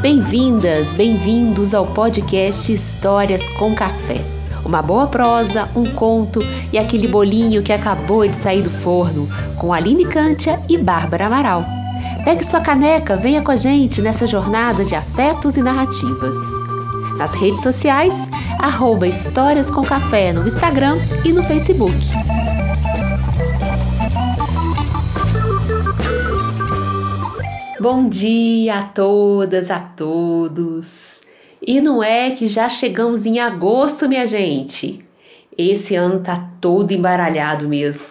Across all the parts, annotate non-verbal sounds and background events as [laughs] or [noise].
Bem-vindas, bem-vindos ao podcast Histórias com Café. Uma boa prosa, um conto e aquele bolinho que acabou de sair do forno, com Aline Cântia e Bárbara Amaral. Pegue sua caneca, venha com a gente nessa jornada de afetos e narrativas. Nas redes sociais, arroba Histórias com Café no Instagram e no Facebook. Bom dia a todas, a todos. E não é que já chegamos em agosto, minha gente. Esse ano tá todo embaralhado mesmo.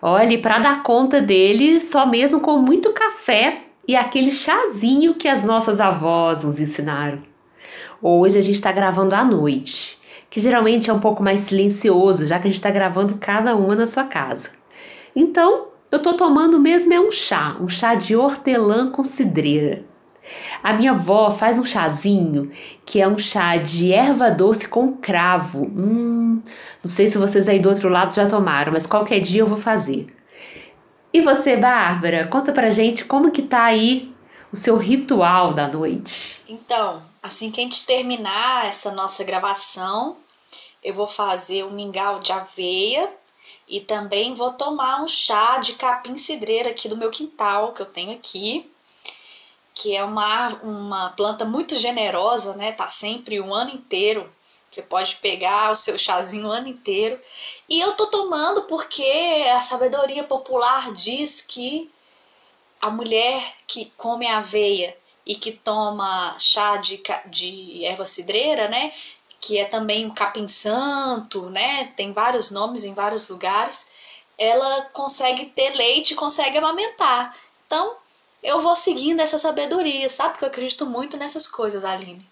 Olhe, para dar conta dele, só mesmo com muito café e aquele chazinho que as nossas avós nos ensinaram. Hoje a gente está gravando à noite, que geralmente é um pouco mais silencioso, já que a gente está gravando cada uma na sua casa. Então, eu tô tomando mesmo é um chá, um chá de hortelã com cidreira. A minha avó faz um chazinho que é um chá de erva doce com cravo. Hum, não sei se vocês aí do outro lado já tomaram, mas qualquer dia eu vou fazer. E você, Bárbara, conta pra gente como que tá aí o seu ritual da noite. Então, assim que a gente terminar essa nossa gravação, eu vou fazer um mingau de aveia e também vou tomar um chá de capim cidreira aqui do meu quintal, que eu tenho aqui, que é uma, uma planta muito generosa, né? Tá sempre o ano inteiro. Você pode pegar o seu chazinho o ano inteiro. E eu tô tomando porque a sabedoria popular diz que a mulher que come aveia e que toma chá de, de erva cidreira, né? Que é também um capim santo, né? Tem vários nomes em vários lugares. Ela consegue ter leite, consegue amamentar. Então, eu vou seguindo essa sabedoria, sabe? Porque eu acredito muito nessas coisas, Aline.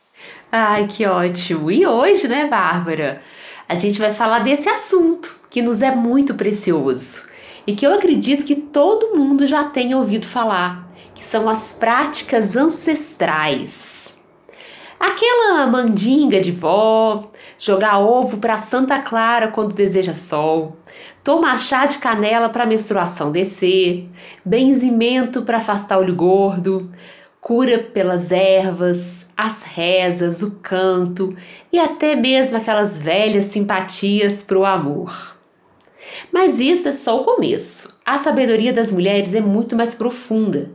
Ai, que ótimo! E hoje, né, Bárbara? A gente vai falar desse assunto que nos é muito precioso e que eu acredito que todo mundo já tem ouvido falar, que são as práticas ancestrais. Aquela mandinga de vó, jogar ovo para Santa Clara quando deseja sol, tomar chá de canela para menstruação descer, benzimento para afastar olho gordo, cura pelas ervas, as rezas, o canto e até mesmo aquelas velhas simpatias para o amor. Mas isso é só o começo. A sabedoria das mulheres é muito mais profunda.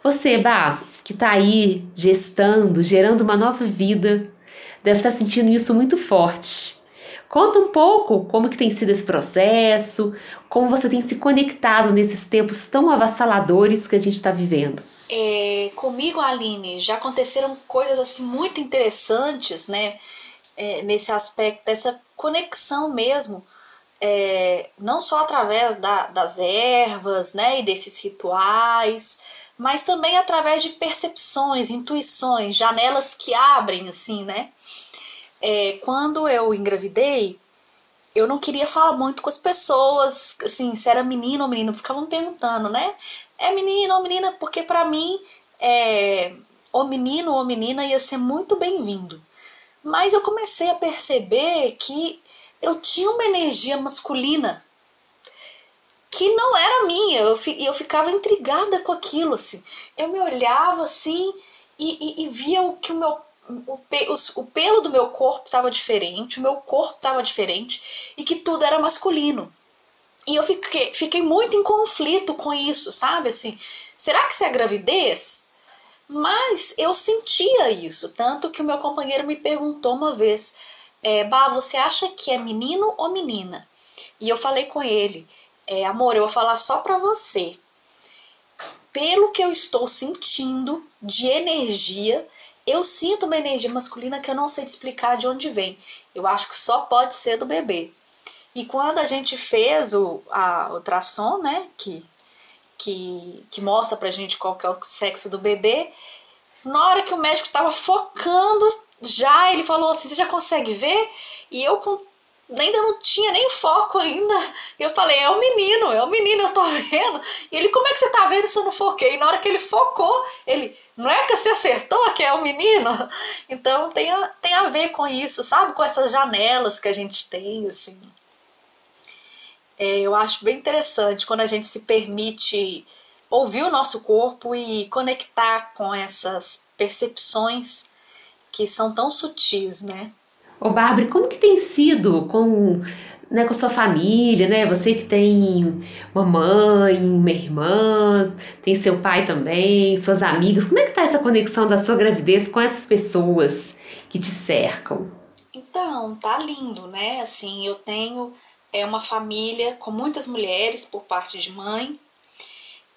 Você, Bah, que está aí gestando, gerando uma nova vida, deve estar tá sentindo isso muito forte. Conta um pouco como que tem sido esse processo, como você tem se conectado nesses tempos tão avassaladores que a gente está vivendo. É, comigo, Aline, já aconteceram coisas assim muito interessantes, né? É, nesse aspecto dessa conexão mesmo, é, não só através da, das ervas, né, e desses rituais, mas também através de percepções, intuições, janelas que abrem, assim, né? É, quando eu engravidei, eu não queria falar muito com as pessoas, assim, se era menino ou menino, ficavam perguntando, né? É menino ou menina, porque para mim, é, o menino ou menina ia ser muito bem-vindo. Mas eu comecei a perceber que eu tinha uma energia masculina que não era minha. Eu, eu ficava intrigada com aquilo, assim. Eu me olhava assim e, e, e via o que o meu o, o, pelo do meu corpo estava diferente, o meu corpo estava diferente e que tudo era masculino. E eu fiquei, fiquei muito em conflito com isso, sabe? Assim, será que isso é gravidez? Mas eu sentia isso, tanto que o meu companheiro me perguntou uma vez: é, Bah, você acha que é menino ou menina? E eu falei com ele: é, amor, eu vou falar só para você. Pelo que eu estou sentindo de energia, eu sinto uma energia masculina que eu não sei te explicar de onde vem. Eu acho que só pode ser do bebê. E quando a gente fez o a ultrassom, né, que, que, que mostra pra gente qual que é o sexo do bebê, na hora que o médico estava focando, já ele falou assim: Você já consegue ver? E eu, com ainda não tinha nem foco ainda. Eu falei, é o menino, é o menino, eu tô vendo. E ele, como é que você tá vendo se eu não foquei? E na hora que ele focou, ele, não é que você acertou que é o menino? Então tem a, tem a ver com isso, sabe? Com essas janelas que a gente tem, assim. É, eu acho bem interessante quando a gente se permite ouvir o nosso corpo e conectar com essas percepções que são tão sutis, né? Ô Bárbara, como que tem sido com, né, com sua família, né? Você que tem uma mãe, uma irmã, tem seu pai também, suas amigas. Como é que tá essa conexão da sua gravidez com essas pessoas que te cercam? Então, tá lindo, né? Assim, eu tenho é uma família com muitas mulheres por parte de mãe.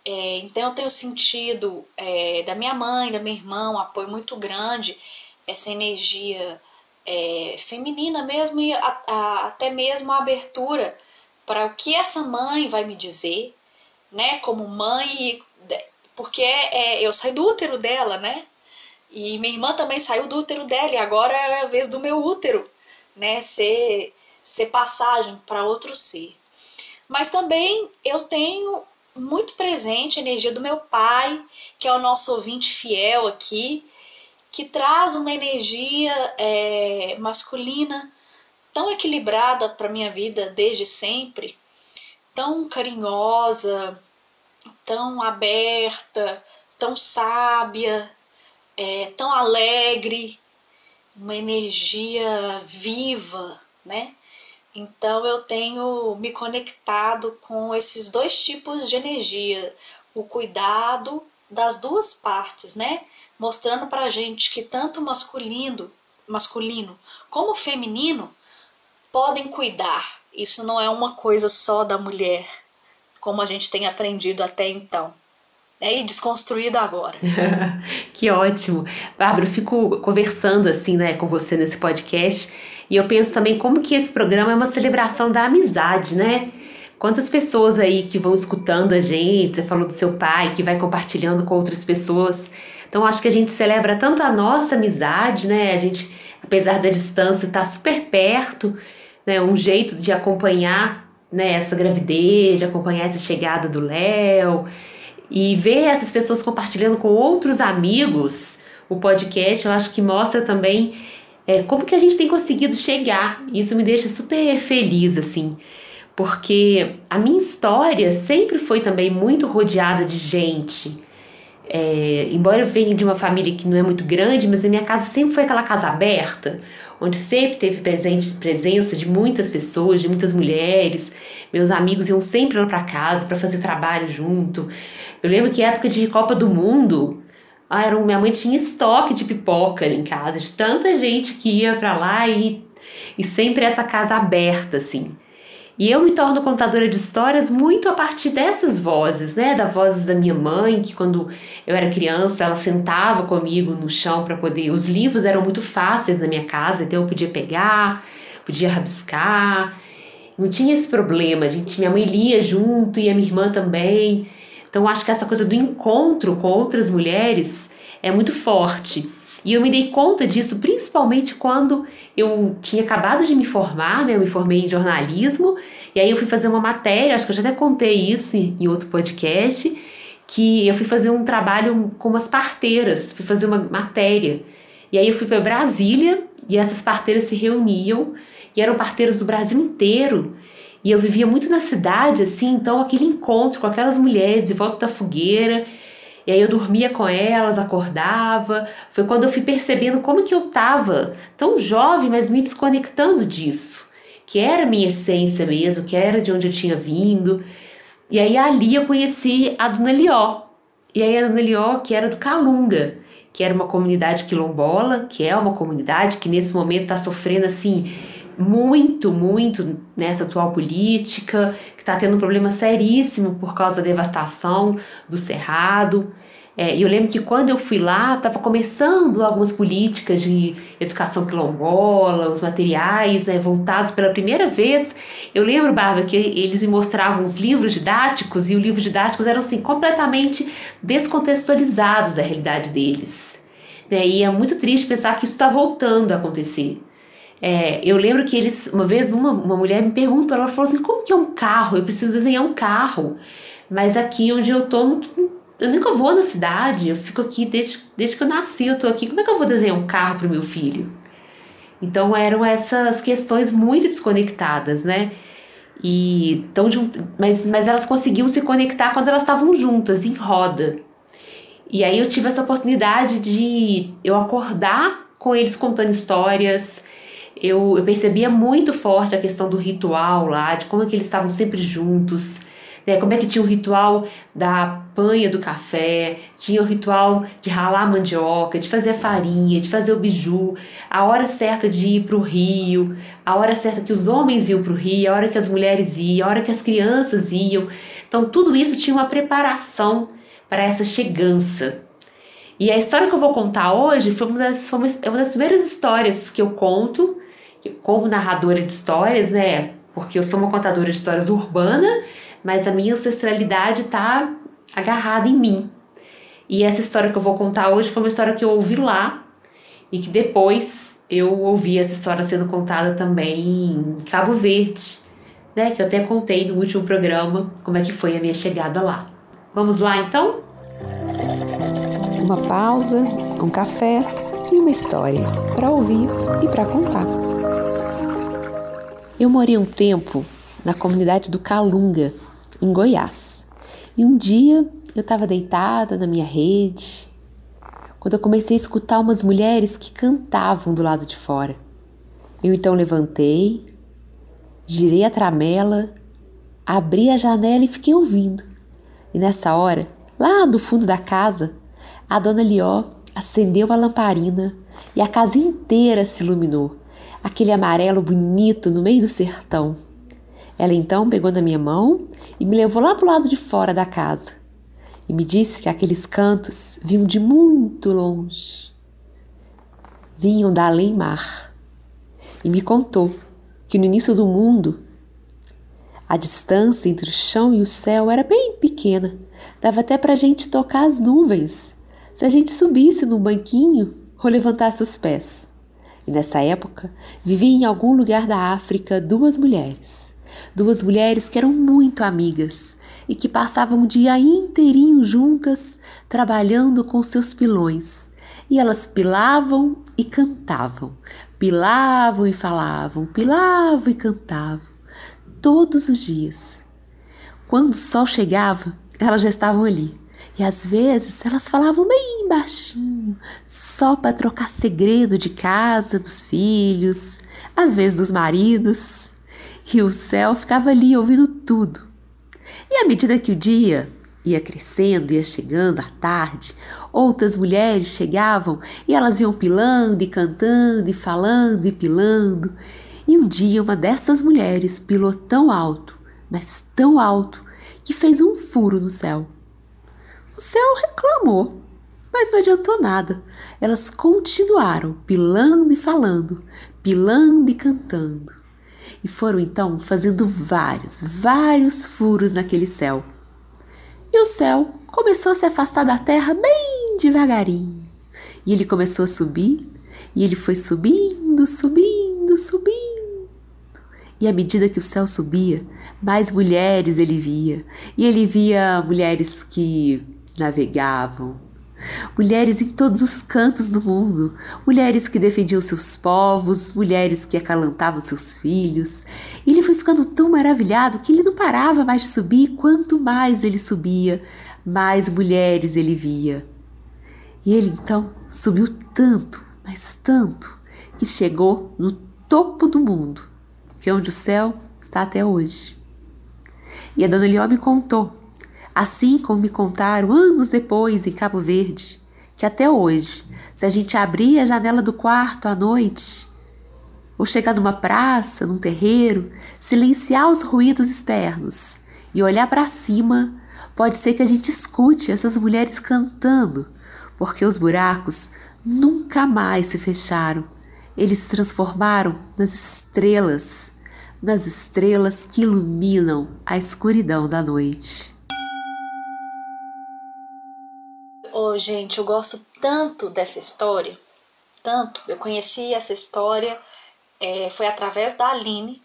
É, então eu tenho sentido é, da minha mãe, da minha irmã, um apoio muito grande, essa energia é, feminina mesmo e a, a, até mesmo a abertura para o que essa mãe vai me dizer, né? Como mãe, porque é, é, eu saí do útero dela, né? E minha irmã também saiu do útero dela e agora é a vez do meu útero, né? Ser, ser passagem para outro ser. Mas também eu tenho muito presente a energia do meu pai, que é o nosso ouvinte fiel aqui, que traz uma energia é, masculina tão equilibrada para minha vida desde sempre, tão carinhosa, tão aberta, tão sábia, é, tão alegre, uma energia viva, né? Então eu tenho me conectado com esses dois tipos de energia, o cuidado das duas partes, né? mostrando para a gente que tanto masculino, masculino como feminino podem cuidar. Isso não é uma coisa só da mulher, como a gente tem aprendido até então. É, e desconstruído agora. [laughs] que ótimo. Bárbara, eu fico conversando assim, né, com você nesse podcast, e eu penso também como que esse programa é uma celebração da amizade, né? Quantas pessoas aí que vão escutando a gente, você falou do seu pai, que vai compartilhando com outras pessoas então acho que a gente celebra tanto a nossa amizade, né? A gente, apesar da distância, está super perto, né? Um jeito de acompanhar né, essa gravidez, de acompanhar essa chegada do Léo e ver essas pessoas compartilhando com outros amigos o podcast, eu acho que mostra também é, como que a gente tem conseguido chegar. Isso me deixa super feliz, assim, porque a minha história sempre foi também muito rodeada de gente, é, embora eu venha de uma família que não é muito grande, mas a minha casa sempre foi aquela casa aberta, onde sempre teve presente, presença de muitas pessoas, de muitas mulheres. Meus amigos iam sempre lá para casa para fazer trabalho junto. Eu lembro que época de Copa do Mundo, ah, era, minha mãe tinha estoque de pipoca ali em casa, de tanta gente que ia para lá e, e sempre essa casa aberta, assim. E eu me torno contadora de histórias muito a partir dessas vozes, né? Da vozes da minha mãe, que quando eu era criança, ela sentava comigo no chão para poder. Os livros eram muito fáceis na minha casa, então eu podia pegar, podia rabiscar. Não tinha esse problema. A gente, minha mãe lia junto e a minha irmã também. Então acho que essa coisa do encontro com outras mulheres é muito forte. E eu me dei conta disso principalmente quando eu tinha acabado de me formar, né? Eu me formei em jornalismo, e aí eu fui fazer uma matéria, acho que eu já até contei isso em outro podcast, que eu fui fazer um trabalho com umas parteiras, fui fazer uma matéria. E aí eu fui para Brasília e essas parteiras se reuniam e eram parteiras do Brasil inteiro. E eu vivia muito na cidade, assim, então aquele encontro com aquelas mulheres em volta da fogueira e aí eu dormia com elas, acordava. Foi quando eu fui percebendo como que eu estava tão jovem, mas me desconectando disso, que era a minha essência mesmo, que era de onde eu tinha vindo. E aí ali eu conheci a Dona Lió. E aí a Dona Lió, que era do Calunga, que era uma comunidade quilombola, que é uma comunidade que nesse momento está sofrendo assim muito, muito nessa atual política, que está tendo um problema seríssimo por causa da devastação do Cerrado. É, e eu lembro que quando eu fui lá, estava começando algumas políticas de educação quilombola, os materiais né, voltados pela primeira vez. Eu lembro, Bárbara, que eles me mostravam os livros didáticos e os livros didáticos eram assim, completamente descontextualizados da realidade deles. Né? E é muito triste pensar que isso está voltando a acontecer. É, eu lembro que eles, uma vez, uma, uma mulher me perguntou, ela falou assim: como que é um carro? Eu preciso desenhar um carro. Mas aqui onde eu tô, eu nunca vou na cidade, eu fico aqui desde, desde que eu nasci, eu tô aqui. Como é que eu vou desenhar um carro para o meu filho? Então eram essas questões muito desconectadas, né? E tão mas, mas elas conseguiam se conectar quando elas estavam juntas, em roda. E aí eu tive essa oportunidade de eu acordar com eles contando histórias. Eu, eu percebia muito forte a questão do ritual lá, de como é que eles estavam sempre juntos né? Como é que tinha o ritual da panha do café, tinha o ritual de ralar a mandioca, de fazer a farinha, de fazer o biju, a hora certa de ir para o rio, a hora certa que os homens iam para o rio, a hora que as mulheres iam, a hora que as crianças iam. Então tudo isso tinha uma preparação para essa chegança. E a história que eu vou contar hoje foi uma das, foi uma, é uma das primeiras histórias que eu conto, como narradora de histórias, né? Porque eu sou uma contadora de histórias urbana mas a minha ancestralidade está agarrada em mim. E essa história que eu vou contar hoje foi uma história que eu ouvi lá e que depois eu ouvi essa história sendo contada também em Cabo Verde, né? Que eu até contei no último programa como é que foi a minha chegada lá. Vamos lá então? Uma pausa, um café e uma história para ouvir e para contar. Eu morei um tempo na comunidade do Calunga, em Goiás. E um dia eu estava deitada na minha rede, quando eu comecei a escutar umas mulheres que cantavam do lado de fora. Eu então levantei, girei a tramela, abri a janela e fiquei ouvindo. E nessa hora, lá do fundo da casa, a dona Lió acendeu a lamparina e a casa inteira se iluminou, aquele amarelo bonito no meio do sertão. Ela então pegou na minha mão e me levou lá para o lado de fora da casa e me disse que aqueles cantos vinham de muito longe. Vinham da além-mar. E me contou que no início do mundo a distância entre o chão e o céu era bem pequena, dava até para a gente tocar as nuvens se a gente subisse num banquinho ou levantasse os pés. E nessa época vivia em algum lugar da África duas mulheres duas mulheres que eram muito amigas e que passavam o dia inteirinho juntas trabalhando com seus pilões. E elas pilavam e cantavam, pilavam e falavam, pilavam e cantavam, todos os dias. Quando o sol chegava, elas já estavam ali. E às vezes elas falavam bem baixinho, só para trocar segredo de casa, dos filhos, às vezes dos maridos e o céu ficava ali ouvindo tudo. E à medida que o dia ia crescendo, ia chegando à tarde, outras mulheres chegavam e elas iam pilando e cantando e falando e pilando. E um dia uma dessas mulheres pilou tão alto, mas tão alto, que fez um furo no céu. O céu reclamou, mas não adiantou nada. Elas continuaram pilando e falando, pilando e cantando e foram então fazendo vários, vários furos naquele céu. E o céu começou a se afastar da terra bem devagarinho. E ele começou a subir, e ele foi subindo, subindo, subindo. E à medida que o céu subia, mais mulheres ele via. E ele via mulheres que navegavam, mulheres em todos os cantos do mundo, mulheres que defendiam seus povos, mulheres que acalantavam seus filhos. E ele foi ficando tão maravilhado que ele não parava mais de subir, quanto mais ele subia, mais mulheres ele via. E ele então subiu tanto, mas tanto, que chegou no topo do mundo, que é onde o céu está até hoje. E a dona Lió me contou Assim como me contaram anos depois em Cabo Verde, que até hoje, se a gente abrir a janela do quarto à noite, ou chegar numa praça, num terreiro, silenciar os ruídos externos e olhar para cima, pode ser que a gente escute essas mulheres cantando, porque os buracos nunca mais se fecharam. Eles se transformaram nas estrelas, nas estrelas que iluminam a escuridão da noite. Gente, eu gosto tanto dessa história, tanto. Eu conheci essa história, é, foi através da Aline,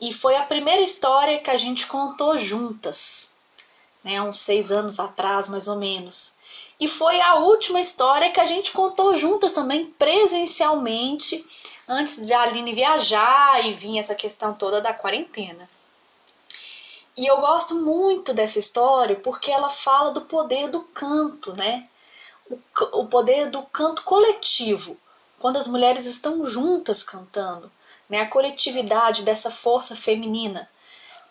e foi a primeira história que a gente contou juntas, né, uns seis anos atrás, mais ou menos. E foi a última história que a gente contou juntas também, presencialmente, antes de a Aline viajar e vir essa questão toda da quarentena. E eu gosto muito dessa história porque ela fala do poder do canto, né? O, o poder do canto coletivo, quando as mulheres estão juntas cantando, né? A coletividade dessa força feminina.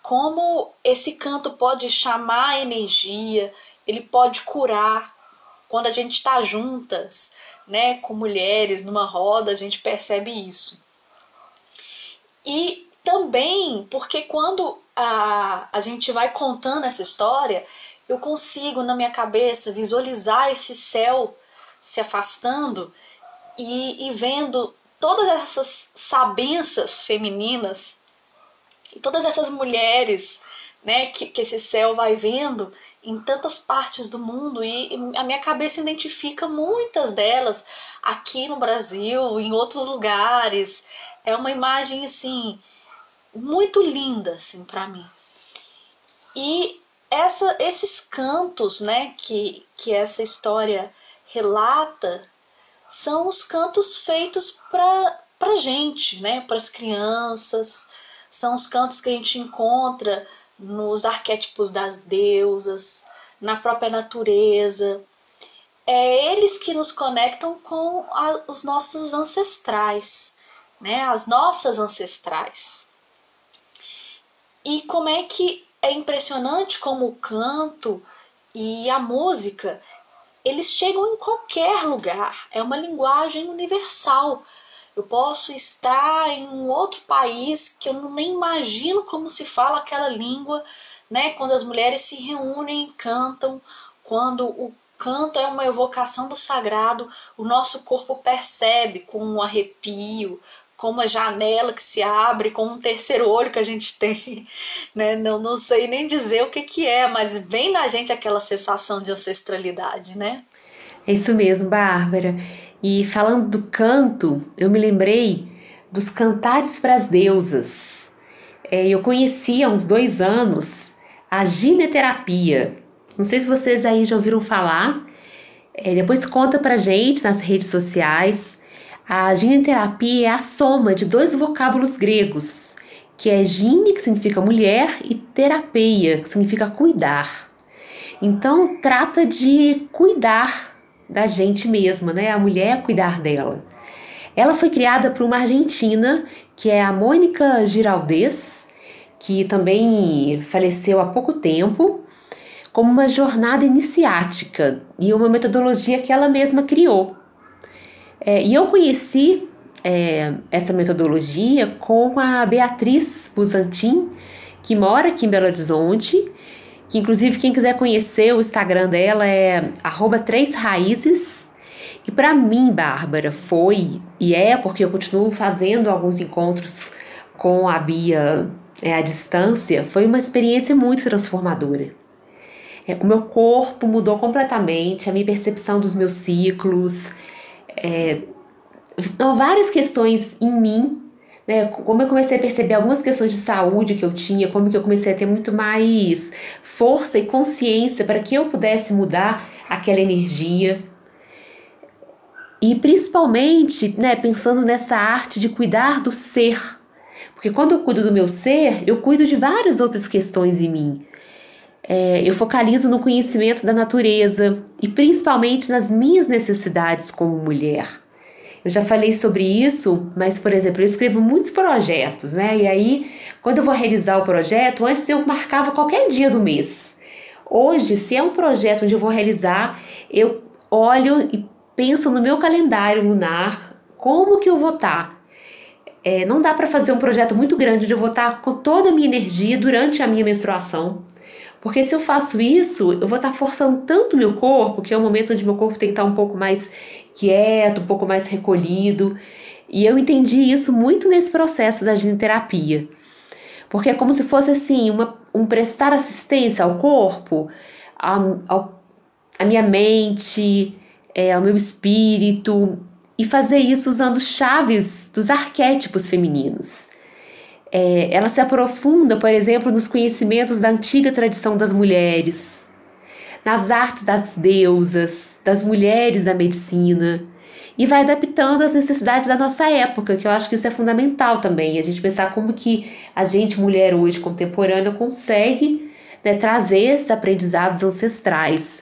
Como esse canto pode chamar a energia, ele pode curar. Quando a gente está juntas, né, com mulheres numa roda, a gente percebe isso. E também porque quando a, a gente vai contando essa história, eu consigo na minha cabeça visualizar esse céu se afastando e, e vendo todas essas sabenças femininas e todas essas mulheres né, que, que esse céu vai vendo em tantas partes do mundo e a minha cabeça identifica muitas delas aqui no Brasil, em outros lugares. É uma imagem assim muito linda assim para mim. E essa, esses cantos, né, que, que essa história relata, são os cantos feitos para para gente, né, para as crianças. São os cantos que a gente encontra nos arquétipos das deusas, na própria natureza. É eles que nos conectam com a, os nossos ancestrais, né? As nossas ancestrais. E como é que é impressionante como o canto e a música eles chegam em qualquer lugar. É uma linguagem universal. Eu posso estar em um outro país que eu nem imagino como se fala aquela língua, né? Quando as mulheres se reúnem e cantam, quando o canto é uma evocação do sagrado, o nosso corpo percebe com um arrepio, com uma janela que se abre, com um terceiro olho que a gente tem, [laughs] né? Não, não sei nem dizer o que, que é, mas vem na gente aquela sensação de ancestralidade, né? É isso mesmo, Bárbara. E falando do canto, eu me lembrei dos cantares para as deusas. É, eu conheci há uns dois anos a gineterapia. Não sei se vocês aí já ouviram falar. É, depois conta pra gente nas redes sociais. A gineterapia é a soma de dois vocábulos gregos, que é gine, que significa mulher, e terapeia, que significa cuidar. Então, trata de cuidar da gente mesma, né? A mulher cuidar dela. Ela foi criada por uma argentina, que é a Mônica Giraldez, que também faleceu há pouco tempo, como uma jornada iniciática e uma metodologia que ela mesma criou. É, e eu conheci é, essa metodologia com a Beatriz Busantin, que mora aqui em Belo Horizonte que inclusive quem quiser conhecer o Instagram dela é três raízes. E para mim, Bárbara, foi e é porque eu continuo fazendo alguns encontros com a Bia é, à distância, foi uma experiência muito transformadora. É, o meu corpo mudou completamente, a minha percepção dos meus ciclos, é, várias questões em mim né, como eu comecei a perceber algumas questões de saúde que eu tinha, como que eu comecei a ter muito mais força e consciência para que eu pudesse mudar aquela energia. E principalmente, né, pensando nessa arte de cuidar do ser. Porque quando eu cuido do meu ser, eu cuido de várias outras questões em mim. É, eu focalizo no conhecimento da natureza e principalmente nas minhas necessidades como mulher. Eu já falei sobre isso, mas, por exemplo, eu escrevo muitos projetos, né? E aí, quando eu vou realizar o projeto, antes eu marcava qualquer dia do mês. Hoje, se é um projeto onde eu vou realizar, eu olho e penso no meu calendário lunar, como que eu vou estar. Tá. É, não dá para fazer um projeto muito grande onde eu vou estar tá com toda a minha energia durante a minha menstruação. Porque se eu faço isso, eu vou estar forçando tanto meu corpo, que é o momento onde meu corpo tem que estar um pouco mais quieto, um pouco mais recolhido. E eu entendi isso muito nesse processo da ginterapia. Porque é como se fosse assim, uma, um prestar assistência ao corpo, à minha mente, é, ao meu espírito, e fazer isso usando chaves dos arquétipos femininos. É, ela se aprofunda, por exemplo, nos conhecimentos da antiga tradição das mulheres, nas artes das deusas, das mulheres da medicina. e vai adaptando às necessidades da nossa época, que eu acho que isso é fundamental também. A gente pensar como que a gente, mulher hoje contemporânea, consegue né, trazer esses aprendizados ancestrais,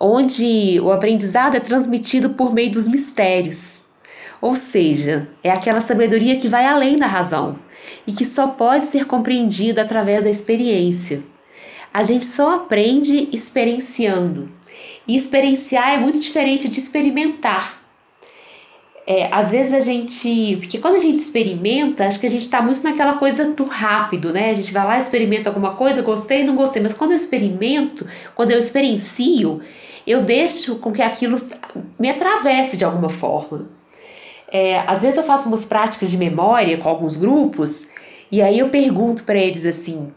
onde o aprendizado é transmitido por meio dos mistérios. Ou seja, é aquela sabedoria que vai além da razão e que só pode ser compreendida através da experiência. A gente só aprende experienciando. E experienciar é muito diferente de experimentar. É, às vezes a gente. Porque quando a gente experimenta, acho que a gente está muito naquela coisa do rápido, né? A gente vai lá, experimenta alguma coisa, gostei, não gostei. Mas quando eu experimento, quando eu experiencio, eu deixo com que aquilo me atravesse de alguma forma. É, às vezes eu faço umas práticas de memória com alguns grupos, e aí eu pergunto para eles assim: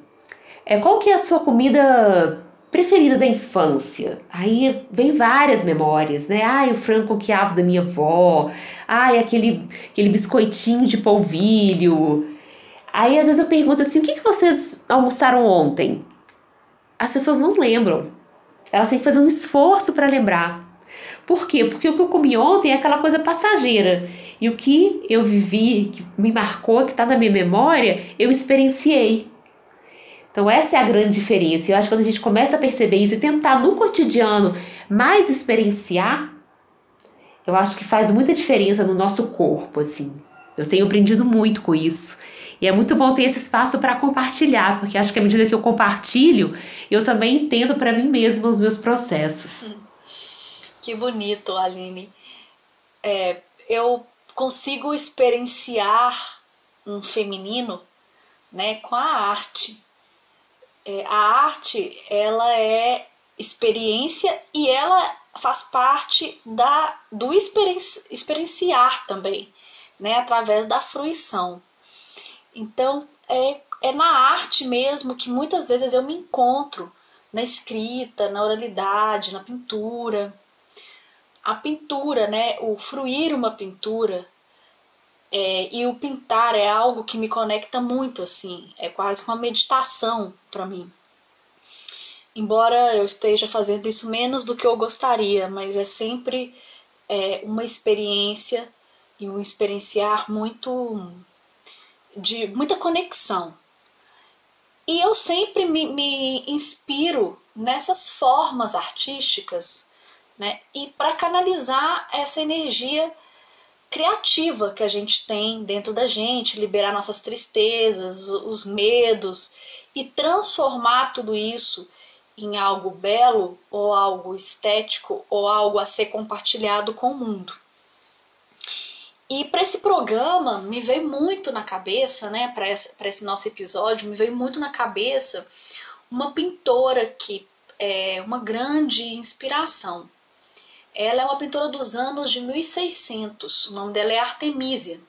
é, qual que é a sua comida preferida da infância? Aí vem várias memórias, né? Ai, o frango quiabo da minha avó. Ai, aquele, aquele biscoitinho de polvilho. Aí às vezes eu pergunto assim, o que, que vocês almoçaram ontem? As pessoas não lembram. Elas têm que fazer um esforço para lembrar. Por quê? Porque o que eu comi ontem é aquela coisa passageira. E o que eu vivi, que me marcou, que está na minha memória, eu experienciei. Então, essa é a grande diferença. Eu acho que quando a gente começa a perceber isso e tentar no cotidiano mais experienciar, eu acho que faz muita diferença no nosso corpo, assim. Eu tenho aprendido muito com isso. E é muito bom ter esse espaço para compartilhar, porque acho que à medida que eu compartilho, eu também entendo para mim mesma os meus processos. Que bonito, Aline. É, eu consigo experienciar um feminino né, com a arte é, a arte ela é experiência e ela faz parte da do experienci, experienciar também, né, através da fruição. Então é, é na arte mesmo que muitas vezes eu me encontro na escrita, na oralidade, na pintura. A pintura, né, o fruir uma pintura é, e o pintar é algo que me conecta muito, assim, é quase uma meditação para mim. Embora eu esteja fazendo isso menos do que eu gostaria, mas é sempre é, uma experiência e um experienciar muito de muita conexão. E eu sempre me, me inspiro nessas formas artísticas, né? E para canalizar essa energia criativa que a gente tem dentro da gente, liberar nossas tristezas, os medos e transformar tudo isso em algo belo ou algo estético ou algo a ser compartilhado com o mundo. E para esse programa me veio muito na cabeça, né, para esse, esse nosso episódio, me veio muito na cabeça uma pintora que é uma grande inspiração. Ela é uma pintora dos anos de 1600. O nome dela é Artemisia.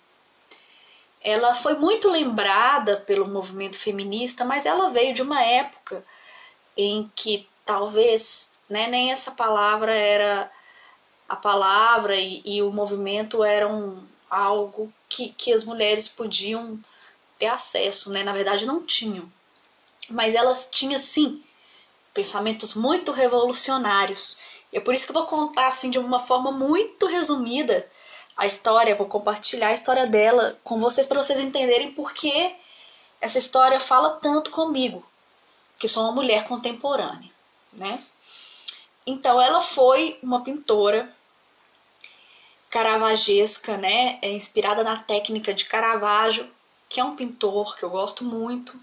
Ela foi muito lembrada pelo movimento feminista, mas ela veio de uma época em que talvez né, nem essa palavra era a palavra e, e o movimento eram algo que, que as mulheres podiam ter acesso, né? Na verdade, não tinham. Mas elas tinham, sim, pensamentos muito revolucionários é por isso que eu vou contar assim de uma forma muito resumida a história, vou compartilhar a história dela com vocês para vocês entenderem por que essa história fala tanto comigo, que sou uma mulher contemporânea, né? Então ela foi uma pintora caravagesca, né? É inspirada na técnica de Caravaggio, que é um pintor que eu gosto muito,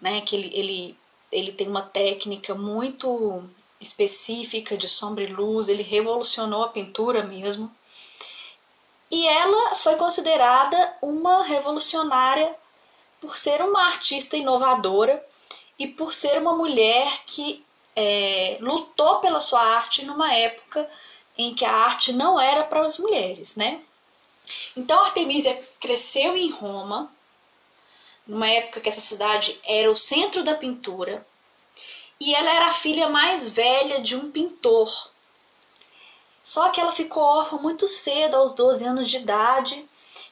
né? Que ele, ele, ele tem uma técnica muito específica de sombra e luz, ele revolucionou a pintura mesmo. E ela foi considerada uma revolucionária por ser uma artista inovadora e por ser uma mulher que é, lutou pela sua arte numa época em que a arte não era para as mulheres, né? Então Artemisia cresceu em Roma, numa época que essa cidade era o centro da pintura, e ela era a filha mais velha de um pintor. Só que ela ficou órfã muito cedo, aos 12 anos de idade,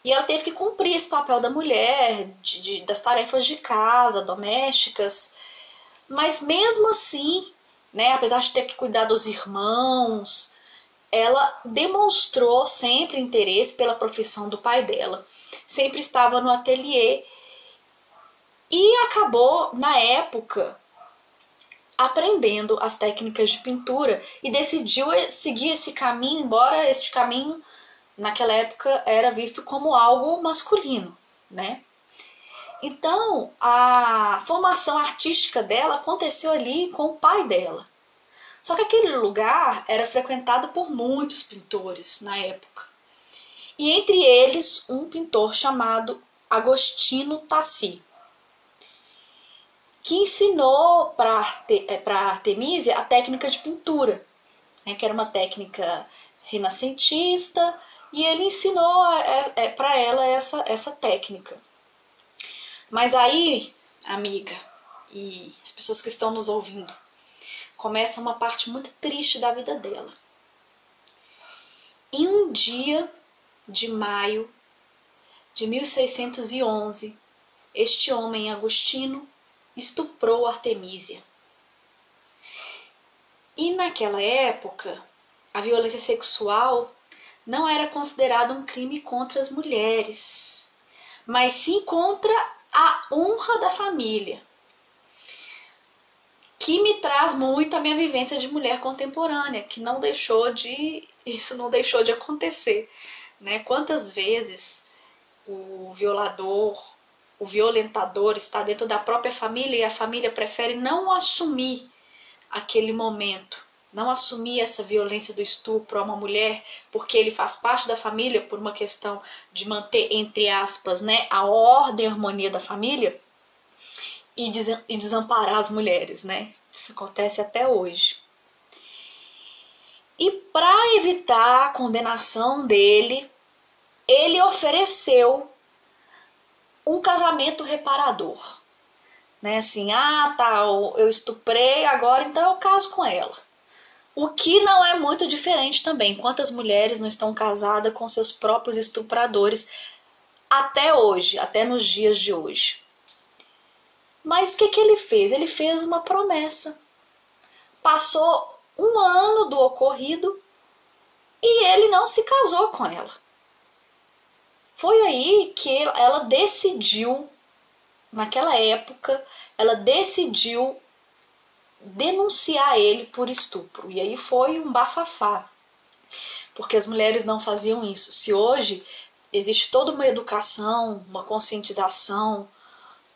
e ela teve que cumprir esse papel da mulher, de, de, das tarefas de casa, domésticas. Mas mesmo assim, né, apesar de ter que cuidar dos irmãos, ela demonstrou sempre interesse pela profissão do pai dela. Sempre estava no ateliê e acabou, na época, aprendendo as técnicas de pintura e decidiu seguir esse caminho, embora este caminho naquela época era visto como algo masculino, né? Então, a formação artística dela aconteceu ali com o pai dela. Só que aquele lugar era frequentado por muitos pintores na época. E entre eles, um pintor chamado Agostino Tassi, que ensinou para é, Artemisia a técnica de pintura, né, que era uma técnica renascentista, e ele ensinou é, para ela essa, essa técnica. Mas aí, amiga, e as pessoas que estão nos ouvindo, começa uma parte muito triste da vida dela. Em um dia de maio de 1611, este homem Agostino estuprou Artemísia. E naquela época, a violência sexual não era considerada um crime contra as mulheres, mas sim contra a honra da família que me traz muito a minha vivência de mulher contemporânea, que não deixou de isso não deixou de acontecer, né? Quantas vezes o violador, o violentador está dentro da própria família e a família prefere não assumir aquele momento, não assumir essa violência do estupro a uma mulher, porque ele faz parte da família por uma questão de manter entre aspas, né, a ordem e a harmonia da família e, e desamparar as mulheres, né? Isso acontece até hoje. E para evitar a condenação dele, ele ofereceu um casamento reparador. Né? Assim, ah, tá, eu estuprei, agora então eu caso com ela. O que não é muito diferente também. Quantas mulheres não estão casadas com seus próprios estupradores até hoje, até nos dias de hoje? Mas o que, que ele fez? Ele fez uma promessa. Passou um ano do ocorrido e ele não se casou com ela. Foi aí que ela decidiu, naquela época, ela decidiu denunciar ele por estupro. E aí foi um bafafá. Porque as mulheres não faziam isso. Se hoje existe toda uma educação, uma conscientização,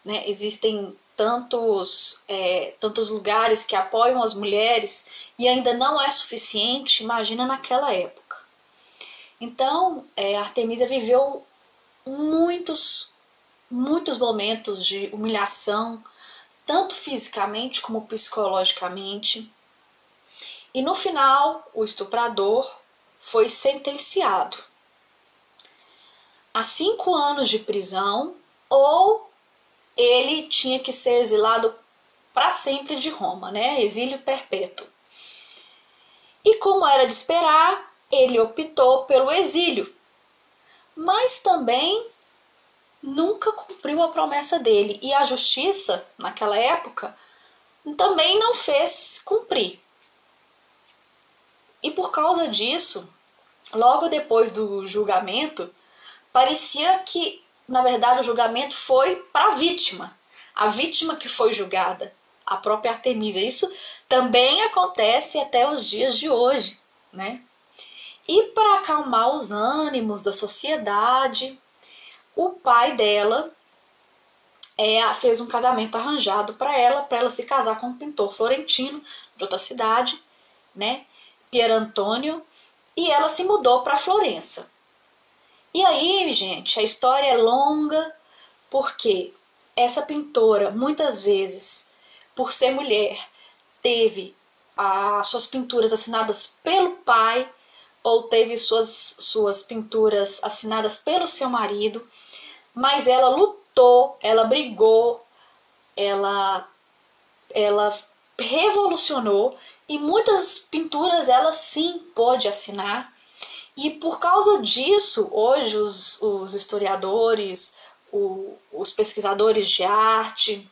né? Existem tantos, é, tantos lugares que apoiam as mulheres e ainda não é suficiente, imagina naquela época. Então, é, viveu muitos, muitos momentos de humilhação, tanto fisicamente como psicologicamente. E no final, o estuprador foi sentenciado a cinco anos de prisão ou ele tinha que ser exilado para sempre de Roma, né? Exílio perpétuo. E como era de esperar, ele optou pelo exílio. Mas também nunca cumpriu a promessa dele e a justiça, naquela época, também não fez cumprir. E por causa disso, logo depois do julgamento, parecia que na verdade, o julgamento foi para a vítima, a vítima que foi julgada, a própria Artemisia. Isso também acontece até os dias de hoje, né? E para acalmar os ânimos da sociedade, o pai dela é, fez um casamento arranjado para ela, para ela se casar com um pintor florentino de outra cidade, né? Pier Antônio, e ela se mudou para Florença. E aí, gente, a história é longa porque essa pintora, muitas vezes, por ser mulher, teve as suas pinturas assinadas pelo pai ou teve suas, suas pinturas assinadas pelo seu marido, mas ela lutou, ela brigou, ela, ela revolucionou e muitas pinturas ela sim pôde assinar. E por causa disso, hoje os, os historiadores, o, os pesquisadores de arte,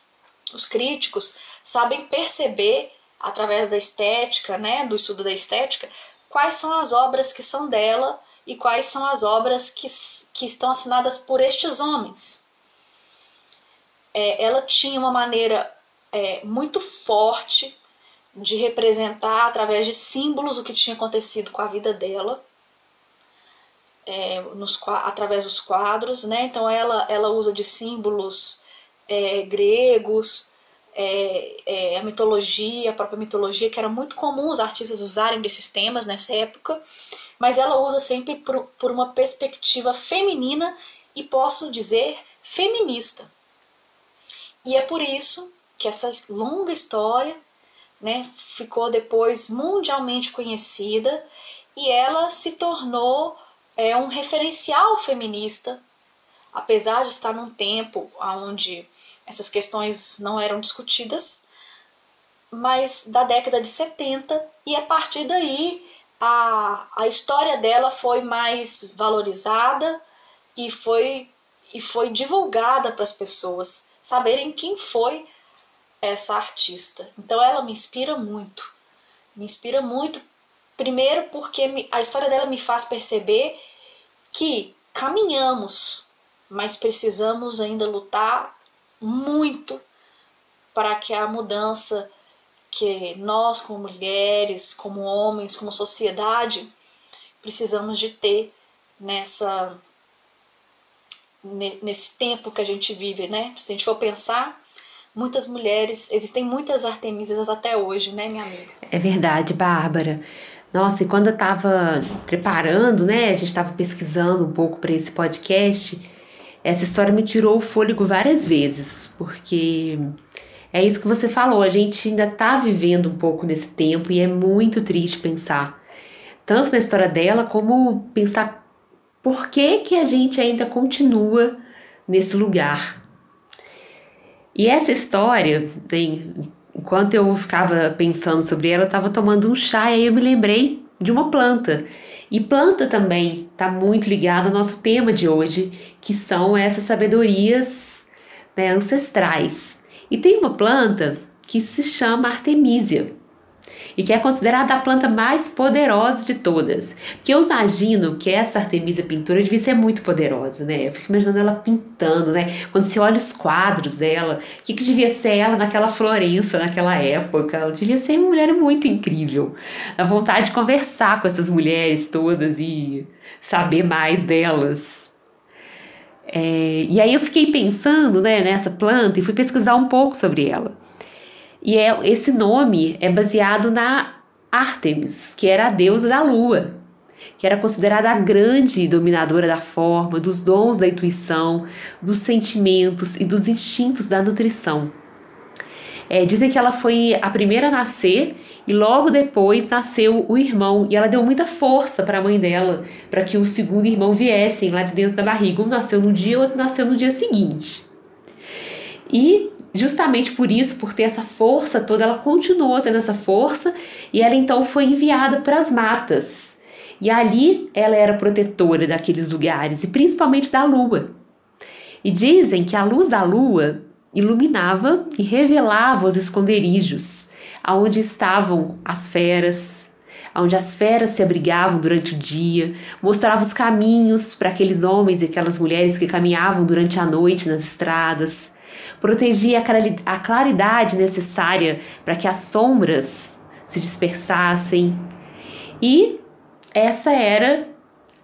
os críticos sabem perceber através da estética, né, do estudo da estética, quais são as obras que são dela e quais são as obras que, que estão assinadas por estes homens. É, ela tinha uma maneira é, muito forte de representar através de símbolos o que tinha acontecido com a vida dela. É, nos, através dos quadros, né? Então ela, ela usa de símbolos é, gregos, é, é, a mitologia, a própria mitologia, que era muito comum os artistas usarem desses temas nessa época, mas ela usa sempre por, por uma perspectiva feminina e posso dizer feminista. E é por isso que essa longa história né, ficou depois mundialmente conhecida e ela se tornou é, um referencial feminista, apesar de estar num tempo onde essas questões não eram discutidas, mas da década de 70 e a partir daí a, a história dela foi mais valorizada e foi, e foi divulgada para as pessoas saberem quem foi essa artista. Então ela me inspira muito. Me inspira muito, primeiro porque a história dela me faz perceber que caminhamos, mas precisamos ainda lutar muito para que a mudança que nós, como mulheres, como homens, como sociedade, precisamos de ter nessa nesse tempo que a gente vive, né? Se a gente for pensar, muitas mulheres, existem muitas Artemisas até hoje, né, minha amiga? É verdade, Bárbara. Nossa, e quando eu estava preparando, né, a gente estava pesquisando um pouco para esse podcast, essa história me tirou o fôlego várias vezes, porque é isso que você falou, a gente ainda está vivendo um pouco nesse tempo e é muito triste pensar tanto na história dela como pensar por que que a gente ainda continua nesse lugar, e essa história, bem, enquanto eu ficava pensando sobre ela, eu estava tomando um chá e aí eu me lembrei de uma planta. E planta também está muito ligada ao nosso tema de hoje, que são essas sabedorias né, ancestrais. E tem uma planta que se chama Artemisia e que é considerada a planta mais poderosa de todas. Porque eu imagino que essa Artemisia pintura devia ser muito poderosa, né? Eu fico imaginando ela pintando, né? Quando se olha os quadros dela, o que, que devia ser ela naquela Florença, naquela época? Ela devia ser uma mulher muito incrível. A vontade de conversar com essas mulheres todas e saber mais delas. É, e aí eu fiquei pensando né, nessa planta e fui pesquisar um pouco sobre ela. E é, esse nome é baseado na Artemis, que era a deusa da lua, que era considerada a grande dominadora da forma, dos dons da intuição, dos sentimentos e dos instintos da nutrição. É, dizem que ela foi a primeira a nascer e logo depois nasceu o irmão e ela deu muita força para a mãe dela para que o segundo irmão viessem lá de dentro da barriga. Um nasceu no dia, o outro nasceu no dia seguinte. E justamente por isso, por ter essa força toda, ela continuou tendo essa força e ela então foi enviada para as matas. E ali ela era protetora daqueles lugares e principalmente da lua. E dizem que a luz da lua iluminava e revelava os esconderijos, aonde estavam as feras, onde as feras se abrigavam durante o dia, mostrava os caminhos para aqueles homens e aquelas mulheres que caminhavam durante a noite nas estradas, protegia a claridade necessária para que as sombras se dispersassem. E essa era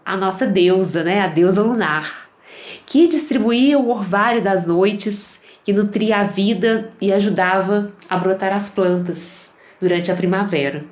a nossa deusa, né? A deusa lunar, que distribuía o orvalho das noites, que nutria a vida e ajudava a brotar as plantas durante a primavera.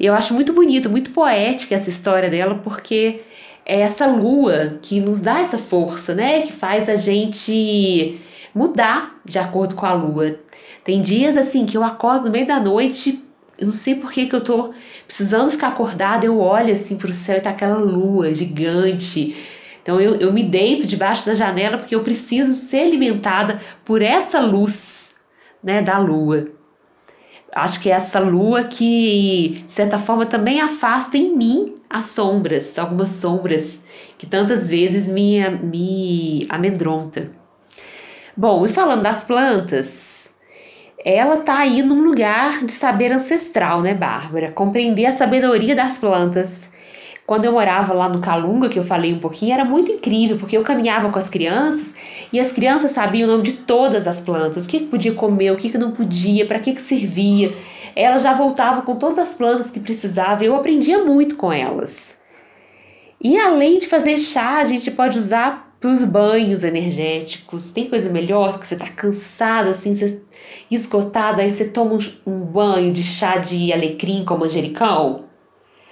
E eu acho muito bonito, muito poética essa história dela, porque é essa lua que nos dá essa força, né? Que faz a gente mudar de acordo com a lua. Tem dias assim que eu acordo no meio da noite, eu não sei por que, que eu tô precisando ficar acordada, eu olho assim pro céu e tá aquela lua gigante. Então eu, eu me deito debaixo da janela porque eu preciso ser alimentada por essa luz né, da lua. Acho que é essa lua que, de certa forma, também afasta em mim as sombras, algumas sombras que tantas vezes me, me amedronta. Bom, e falando das plantas, ela tá aí num lugar de saber ancestral, né, Bárbara? Compreender a sabedoria das plantas. Quando eu morava lá no Calunga, que eu falei um pouquinho, era muito incrível, porque eu caminhava com as crianças e as crianças sabiam o nome de todas as plantas, o que, podia comer, o que, que não podia, para que, que servia. Ela já voltava com todas as plantas que precisava, eu aprendia muito com elas. E além de fazer chá, a gente pode usar para os banhos energéticos. Tem coisa melhor que você está cansado, assim, você, esgotado, aí você toma um, banho de chá de alecrim com manjericão.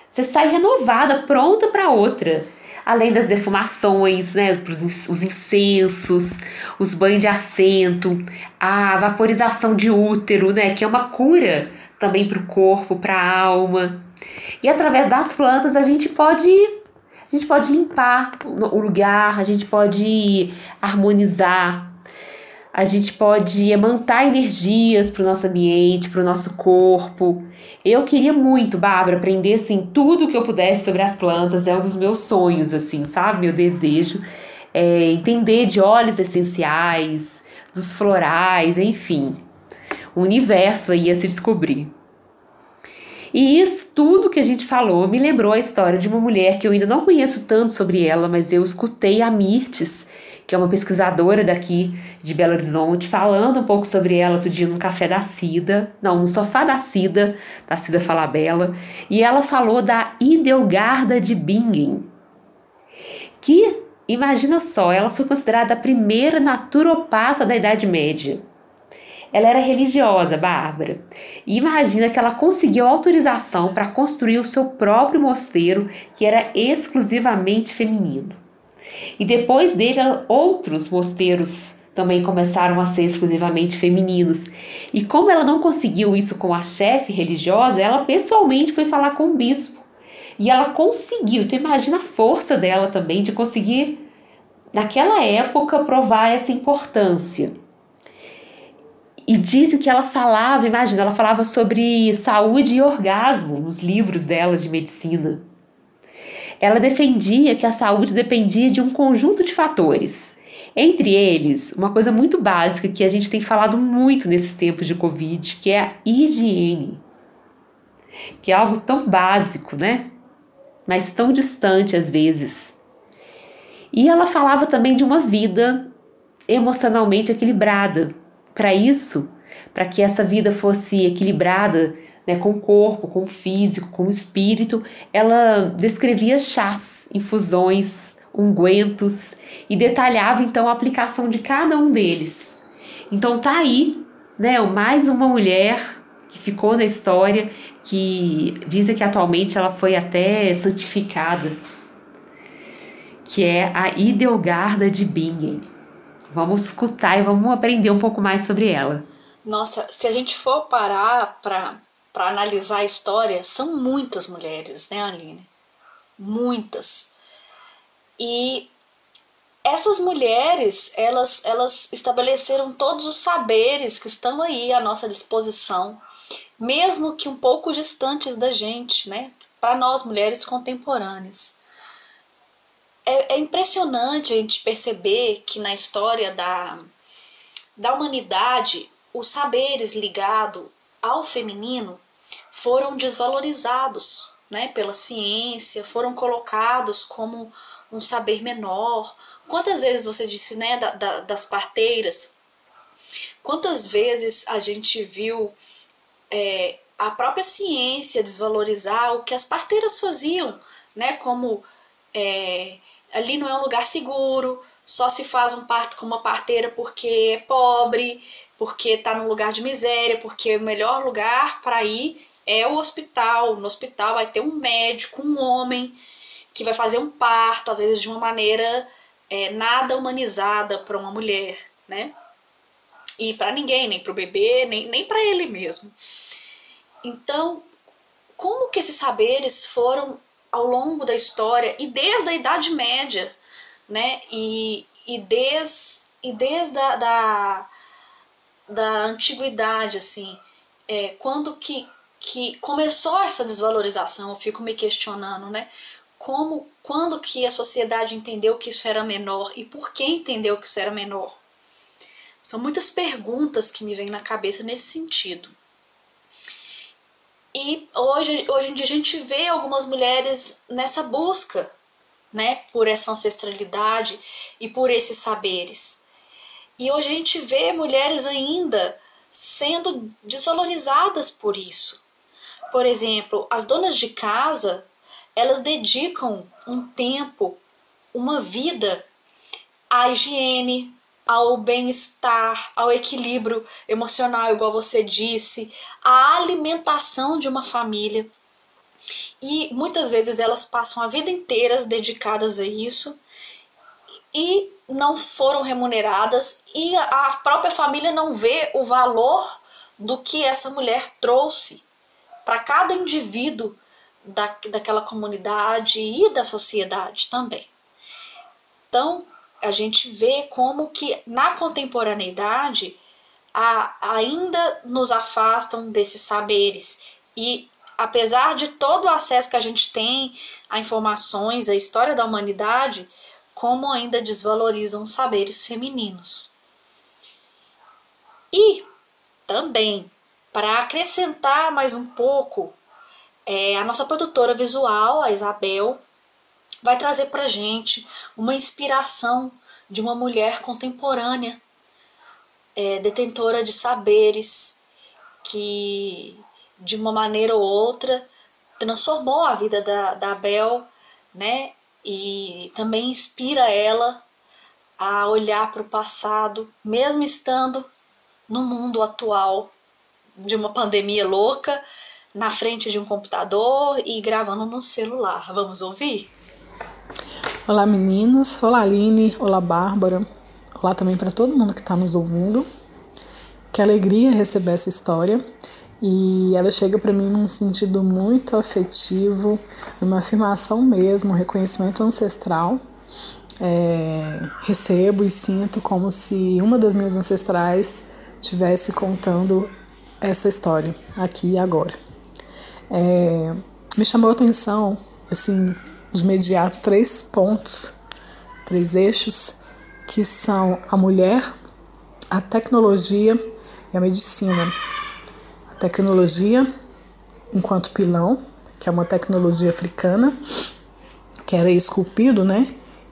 Você sai renovada, pronta para outra. Além das defumações, né, os incensos, os banhos de assento, a vaporização de útero, né, que é uma cura também para o corpo, para a alma. E através das plantas a gente pode a gente pode limpar o lugar, a gente pode harmonizar, a gente pode emantar energias para o nosso ambiente, para o nosso corpo. Eu queria muito, Bárbara, aprender assim tudo que eu pudesse sobre as plantas, é um dos meus sonhos, assim, sabe? Meu desejo é entender de óleos essenciais, dos florais, enfim. O universo aí a se descobrir. E isso tudo que a gente falou me lembrou a história de uma mulher que eu ainda não conheço tanto sobre ela, mas eu escutei a Mirtes, que é uma pesquisadora daqui de Belo Horizonte, falando um pouco sobre ela outro dia no café da Cida, não, no sofá da Cida, da Cida Falabella, e ela falou da Idelgarda de Bingen, que, imagina só, ela foi considerada a primeira naturopata da Idade Média. Ela era religiosa, Bárbara. E imagina que ela conseguiu autorização para construir o seu próprio mosteiro, que era exclusivamente feminino. E depois dele, outros mosteiros também começaram a ser exclusivamente femininos. E como ela não conseguiu isso com a chefe religiosa, ela pessoalmente foi falar com o bispo. E ela conseguiu. Então imagina a força dela também de conseguir, naquela época, provar essa importância. E dizem que ela falava, imagina, ela falava sobre saúde e orgasmo nos livros dela de medicina. Ela defendia que a saúde dependia de um conjunto de fatores. Entre eles, uma coisa muito básica que a gente tem falado muito nesses tempos de Covid, que é a higiene. Que é algo tão básico, né? Mas tão distante às vezes. E ela falava também de uma vida emocionalmente equilibrada para isso, para que essa vida fosse equilibrada né, com o corpo, com o físico, com o espírito, ela descrevia chás, infusões, ungüentos e detalhava então a aplicação de cada um deles. Então tá aí, né, mais uma mulher que ficou na história, que dizem que atualmente ela foi até santificada, que é a Idelgarda de Bingen. Vamos escutar e vamos aprender um pouco mais sobre ela. Nossa, se a gente for parar para analisar a história, são muitas mulheres, né, Aline? Muitas. E essas mulheres, elas, elas estabeleceram todos os saberes que estão aí à nossa disposição, mesmo que um pouco distantes da gente, né? Para nós mulheres contemporâneas é, é impressionante a gente perceber que na história da, da humanidade os saberes ligados ao feminino foram desvalorizados né, pela ciência, foram colocados como um saber menor. Quantas vezes você disse né, da, da, das parteiras? Quantas vezes a gente viu é, a própria ciência desvalorizar o que as parteiras faziam, né, como é, ali não é um lugar seguro, só se faz um parto com uma parteira porque é pobre, porque está num lugar de miséria, porque o melhor lugar para ir é o hospital. No hospital vai ter um médico, um homem, que vai fazer um parto, às vezes de uma maneira é, nada humanizada para uma mulher, né? E para ninguém, nem para o bebê, nem, nem para ele mesmo. Então, como que esses saberes foram ao longo da história e desde a Idade Média, né? E, e, des, e desde a da, da antiguidade, assim, é, quando que, que começou essa desvalorização, eu fico me questionando, né? Como, quando que a sociedade entendeu que isso era menor e por que entendeu que isso era menor? São muitas perguntas que me vêm na cabeça nesse sentido. E hoje, hoje em dia a gente vê algumas mulheres nessa busca, né, por essa ancestralidade e por esses saberes. E hoje a gente vê mulheres ainda sendo desvalorizadas por isso. Por exemplo, as donas de casa, elas dedicam um tempo, uma vida à higiene, ao bem-estar, ao equilíbrio emocional, igual você disse, à alimentação de uma família. E muitas vezes elas passam a vida inteira dedicadas a isso e não foram remuneradas e a própria família não vê o valor do que essa mulher trouxe para cada indivíduo da, daquela comunidade e da sociedade também. Então, a gente vê como que na contemporaneidade a, ainda nos afastam desses saberes e apesar de todo o acesso que a gente tem a informações, a história da humanidade, como ainda desvalorizam saberes femininos. E também, para acrescentar mais um pouco, é, a nossa produtora visual, a Isabel, vai trazer para gente uma inspiração de uma mulher contemporânea, é, detentora de saberes, que de uma maneira ou outra transformou a vida da, da Bel, né? E também inspira ela a olhar para o passado, mesmo estando no mundo atual de uma pandemia louca, na frente de um computador e gravando no celular. Vamos ouvir? Olá meninas, olá Aline, olá Bárbara, olá também para todo mundo que está nos ouvindo. Que alegria receber essa história e ela chega para mim num sentido muito afetivo, uma afirmação mesmo, um reconhecimento ancestral. É, recebo e sinto como se uma das minhas ancestrais estivesse contando essa história aqui e agora. É, me chamou a atenção, assim, de imediato três pontos, três eixos, que são a mulher, a tecnologia e a medicina. A tecnologia enquanto pilão, que é uma tecnologia africana, que era esculpido né,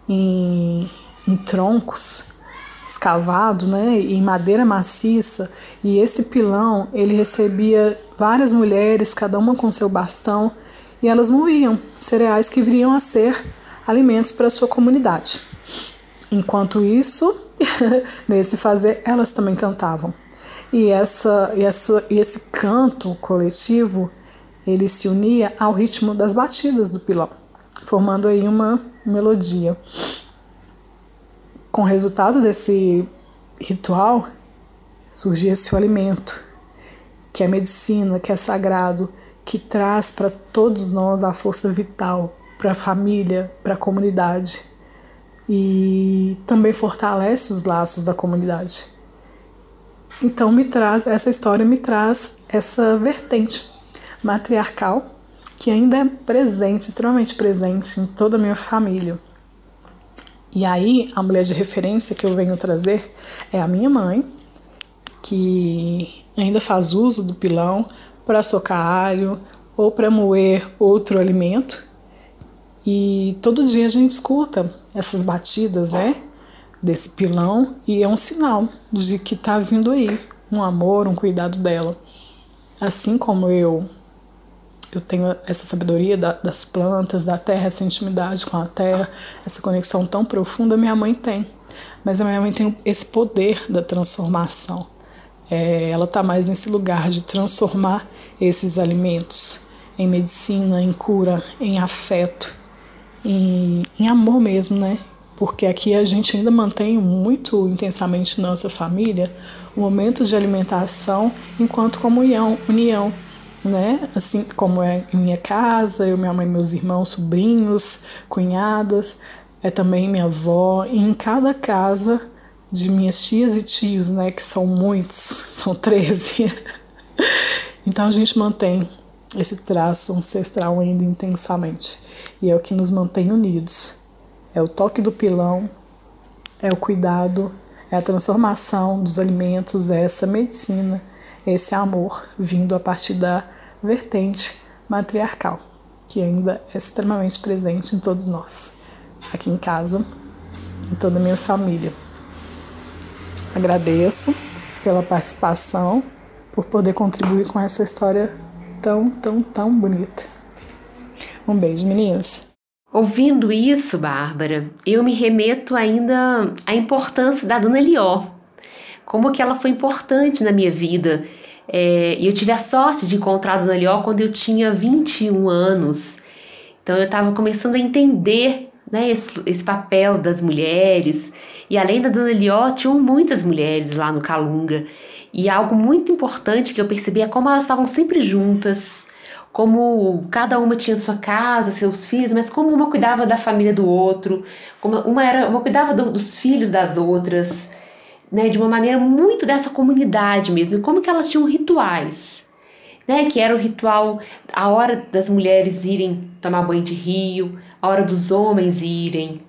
em, em troncos escavado, né, em madeira maciça, e esse pilão ele recebia várias mulheres, cada uma com seu bastão, e elas moviam cereais que viriam a ser alimentos para sua comunidade. Enquanto isso, [laughs] nesse fazer, elas também cantavam. E, essa, e, essa, e esse canto coletivo, ele se unia ao ritmo das batidas do pilão, formando aí uma melodia. Com o resultado desse ritual, surgia esse alimento, que é medicina, que é sagrado, que traz para todos nós a força vital para a família, para a comunidade e também fortalece os laços da comunidade. Então me traz essa história me traz essa vertente matriarcal que ainda é presente, extremamente presente em toda a minha família. E aí a mulher de referência que eu venho trazer é a minha mãe, que ainda faz uso do pilão para socar alho ou para moer outro alimento. E todo dia a gente escuta essas batidas, né? Desse pilão e é um sinal de que tá vindo aí um amor, um cuidado dela. Assim como eu eu tenho essa sabedoria da, das plantas, da terra, essa intimidade com a terra, essa conexão tão profunda, minha mãe tem. Mas a minha mãe tem esse poder da transformação. É, ela está mais nesse lugar de transformar esses alimentos em medicina, em cura, em afeto, em, em amor mesmo, né? Porque aqui a gente ainda mantém muito intensamente nossa família o momento de alimentação enquanto comunhão, união, né? Assim como é em minha casa, eu, minha mãe, meus irmãos, sobrinhos, cunhadas, é também minha avó, e em cada casa de minhas tias e tios, né, que são muitos, [laughs] são 13. então a gente mantém esse traço ancestral ainda intensamente. E é o que nos mantém unidos. É o toque do pilão, é o cuidado, é a transformação dos alimentos, é essa medicina, esse amor vindo a partir da vertente matriarcal, que ainda é extremamente presente em todos nós, aqui em casa, em toda a minha família. Agradeço pela participação, por poder contribuir com essa história tão, tão, tão bonita. Um beijo, meninas. Ouvindo isso, Bárbara, eu me remeto ainda à importância da Dona Lió, como que ela foi importante na minha vida. É, e eu tive a sorte de encontrar a Dona Lió quando eu tinha 21 anos. Então eu estava começando a entender né, esse, esse, papel das mulheres. E além da Dona Lió, tinham muitas mulheres lá no Calunga. E algo muito importante que eu percebi é como elas estavam sempre juntas, como cada uma tinha sua casa, seus filhos, mas como uma cuidava da família do outro, como uma era uma cuidava do, dos filhos das outras, né, de uma maneira muito dessa comunidade mesmo, e como que elas tinham rituais, né, que era o ritual a hora das mulheres irem tomar banho de rio, a hora dos homens irem,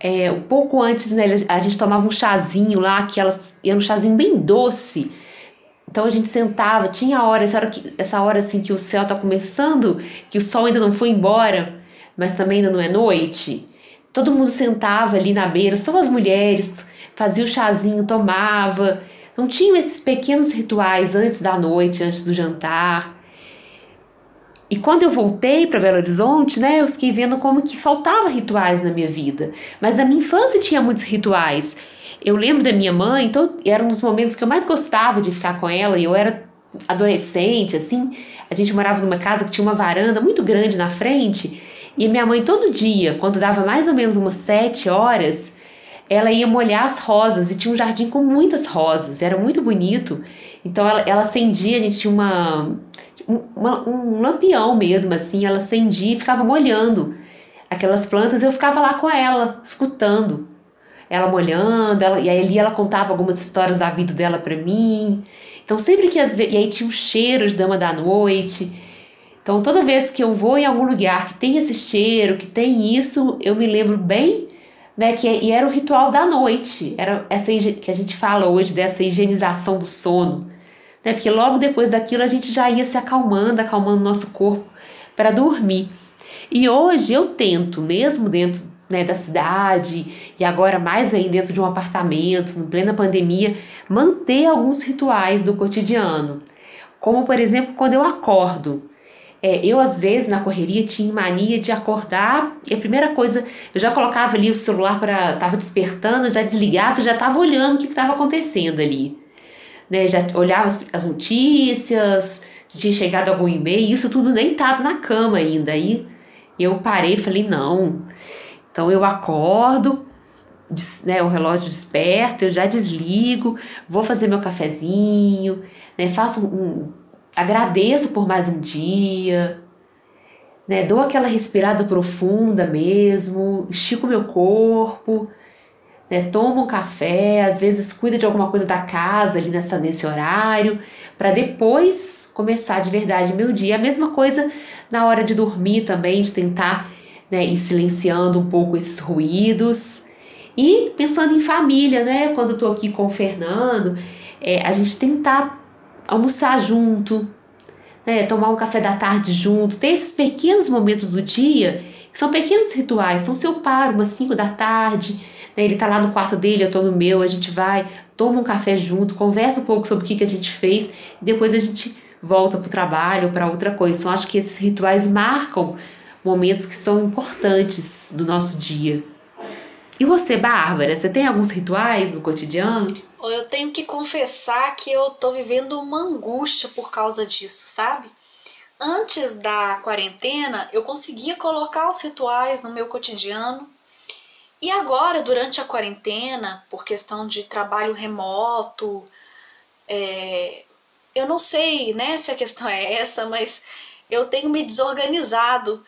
é, um pouco antes, né, a gente tomava um chazinho lá, que elas era um chazinho bem doce. Então a gente sentava, tinha a hora, essa hora, que, essa hora assim que o céu tá começando, que o sol ainda não foi embora, mas também ainda não é noite. Todo mundo sentava ali na beira, só as mulheres, fazia o chazinho, tomava. Então tinham esses pequenos rituais antes da noite, antes do jantar. E quando eu voltei para Belo Horizonte, né, eu fiquei vendo como que faltava rituais na minha vida. Mas na minha infância tinha muitos rituais. Eu lembro da minha mãe, então era um dos momentos que eu mais gostava de ficar com ela, e eu era adolescente, assim. A gente morava numa casa que tinha uma varanda muito grande na frente, e minha mãe todo dia, quando dava mais ou menos umas sete horas, ela ia molhar as rosas e tinha um jardim com muitas rosas, era muito bonito. Então ela, ela acendia, a gente tinha uma uma, um lampião mesmo, assim, ela acendia e ficava molhando aquelas plantas, eu ficava lá com ela, escutando ela molhando, ela, e aí ela contava algumas histórias da vida dela para mim. Então sempre que as e aí tinha o cheiro de dama da noite. Então toda vez que eu vou em algum lugar que tem esse cheiro, que tem isso, eu me lembro bem, né, que e era o ritual da noite. Era essa que a gente fala hoje dessa higienização do sono né? Porque logo depois daquilo a gente já ia se acalmando, acalmando nosso corpo para dormir. E hoje eu tento, mesmo dentro né, da cidade e agora mais aí dentro de um apartamento, em plena pandemia, manter alguns rituais do cotidiano. Como, por exemplo, quando eu acordo. É, eu, às vezes, na correria, tinha mania de acordar e a primeira coisa, eu já colocava ali o celular para. estava despertando, já desligava já estava olhando o que estava acontecendo ali né, já olhava as, notícias, se tinha chegado algum e-mail, isso tudo nem estava na cama ainda. Aí eu parei e falei, não. Então eu acordo, né, o relógio desperta, eu já desligo, vou fazer meu cafezinho, né, faço um agradeço por mais um dia, né, dou aquela respirada profunda mesmo, estico meu corpo, né, toma um café, às vezes cuida de alguma coisa da casa ali nessa, nesse horário, para depois começar de verdade meu dia. A mesma coisa na hora de dormir também, de tentar né, ir silenciando um pouco esses ruídos. E pensando em família, né? Quando eu tô aqui com o Fernando, é, a gente tentar almoçar junto, né, tomar um café da tarde junto, ter esses pequenos momentos do dia, que são pequenos rituais, são seu paro, umas 5 da tarde, né? Ele tá lá no quarto dele, eu tô no meu, a gente vai, toma um café junto, conversa um pouco sobre o que, que a gente fez e depois a gente volta pro trabalho, para outra coisa. Então, acho que esses rituais marcam momentos que são importantes do nosso dia. E você, Bárbara, você tem alguns rituais no cotidiano? Eu tenho que confessar que eu tô vivendo uma angústia por causa disso, sabe? Antes da quarentena, eu conseguia colocar os rituais no meu cotidiano, e agora, durante a quarentena, por questão de trabalho remoto, é, eu não sei né, se a questão é essa, mas eu tenho me desorganizado.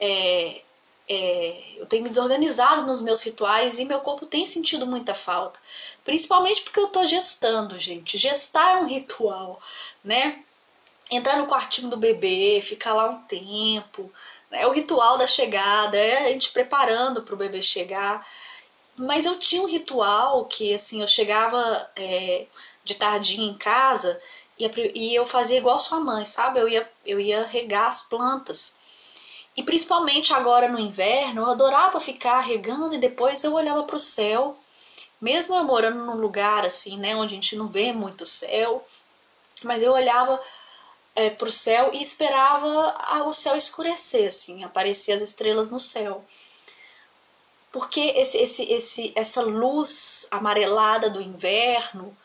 É, é, eu tenho me desorganizado nos meus rituais e meu corpo tem sentido muita falta. Principalmente porque eu tô gestando, gente. Gestar é um ritual, né? Entrar no quartinho do bebê, ficar lá um tempo, é o ritual da chegada, é a gente preparando para o bebê chegar. Mas eu tinha um ritual que, assim, eu chegava é, de tardinha em casa e, e eu fazia igual sua mãe, sabe? Eu ia, eu ia regar as plantas. E principalmente agora no inverno, eu adorava ficar regando e depois eu olhava para o céu. Mesmo eu morando num lugar assim, né, onde a gente não vê muito céu, mas eu olhava é, para o céu e esperava o céu escurecer, assim, aparecer as estrelas no céu. Porque esse, esse, esse, essa luz amarelada do inverno,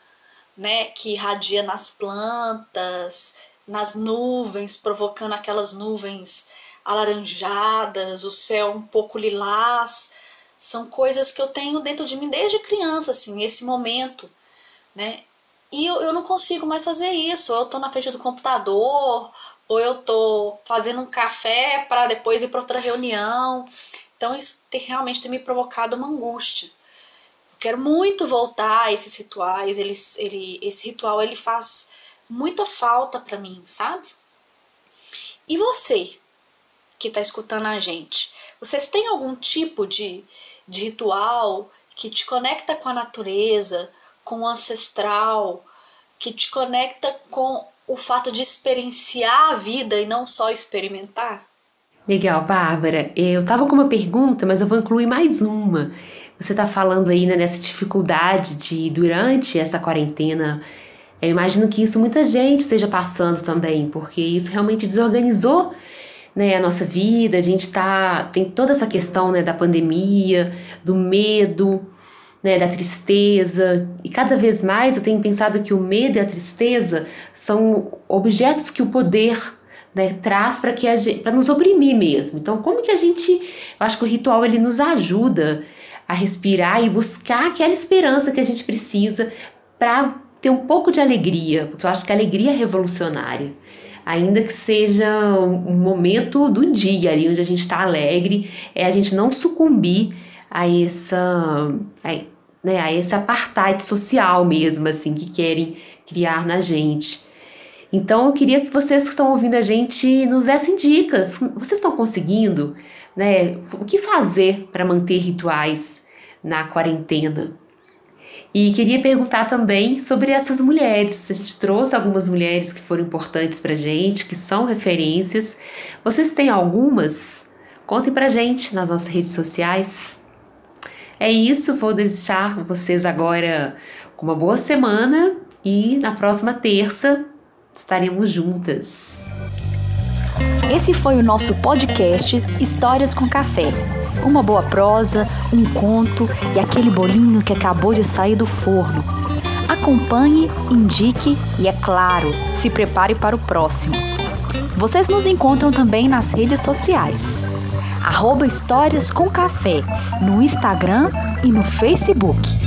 né, que irradia nas plantas, nas nuvens, provocando aquelas nuvens alaranjadas, o céu um pouco lilás, são coisas que eu tenho dentro de mim desde criança, assim, esse momento, né? E eu, eu não consigo mais fazer isso. Ou eu tô na frente do computador, ou eu tô fazendo um café para depois ir para outra reunião. Então isso tem, realmente tem me provocado uma angústia. Eu quero muito voltar a esses rituais. Ele, ele, esse ritual ele faz muita falta para mim, sabe? E você que está escutando a gente, vocês têm algum tipo de, de ritual que te conecta com a natureza, com o ancestral, que te conecta com o fato de experienciar a vida e não só experimentar? Legal, Bárbara. Eu tava com uma pergunta, mas eu vou incluir mais uma. Você tá falando aí né, nessa dificuldade de, durante essa quarentena, eu imagino que isso muita gente esteja passando também, porque isso realmente desorganizou né, a nossa vida. A gente tá, tem toda essa questão né, da pandemia, do medo, né, da tristeza. E cada vez mais eu tenho pensado que o medo e a tristeza são objetos que o poder né, traz para que para nos oprimir mesmo. Então, como que a gente, eu acho que o ritual ele nos ajuda a respirar e buscar aquela esperança que a gente precisa para ter um pouco de alegria, porque eu acho que a alegria é revolucionária. Ainda que seja um momento do dia ali onde a gente está alegre, é a gente não sucumbir a essa, a, né, a esse apartheid social mesmo, assim, que querem criar na gente. Então eu queria que vocês que estão ouvindo a gente nos dessem dicas. Vocês estão conseguindo, né? O que fazer para manter rituais na quarentena? E queria perguntar também sobre essas mulheres. A gente trouxe algumas mulheres que foram importantes para gente, que são referências. Vocês têm algumas? Contem para gente nas nossas redes sociais. É isso, vou deixar vocês agora com uma boa semana e na próxima terça estaremos juntas. Esse foi o nosso podcast Histórias com Café. Uma boa prosa, um conto e aquele bolinho que acabou de sair do forno. Acompanhe, indique e, é claro, se prepare para o próximo. Vocês nos encontram também nas redes sociais. Arroba Histórias com Café no Instagram e no Facebook.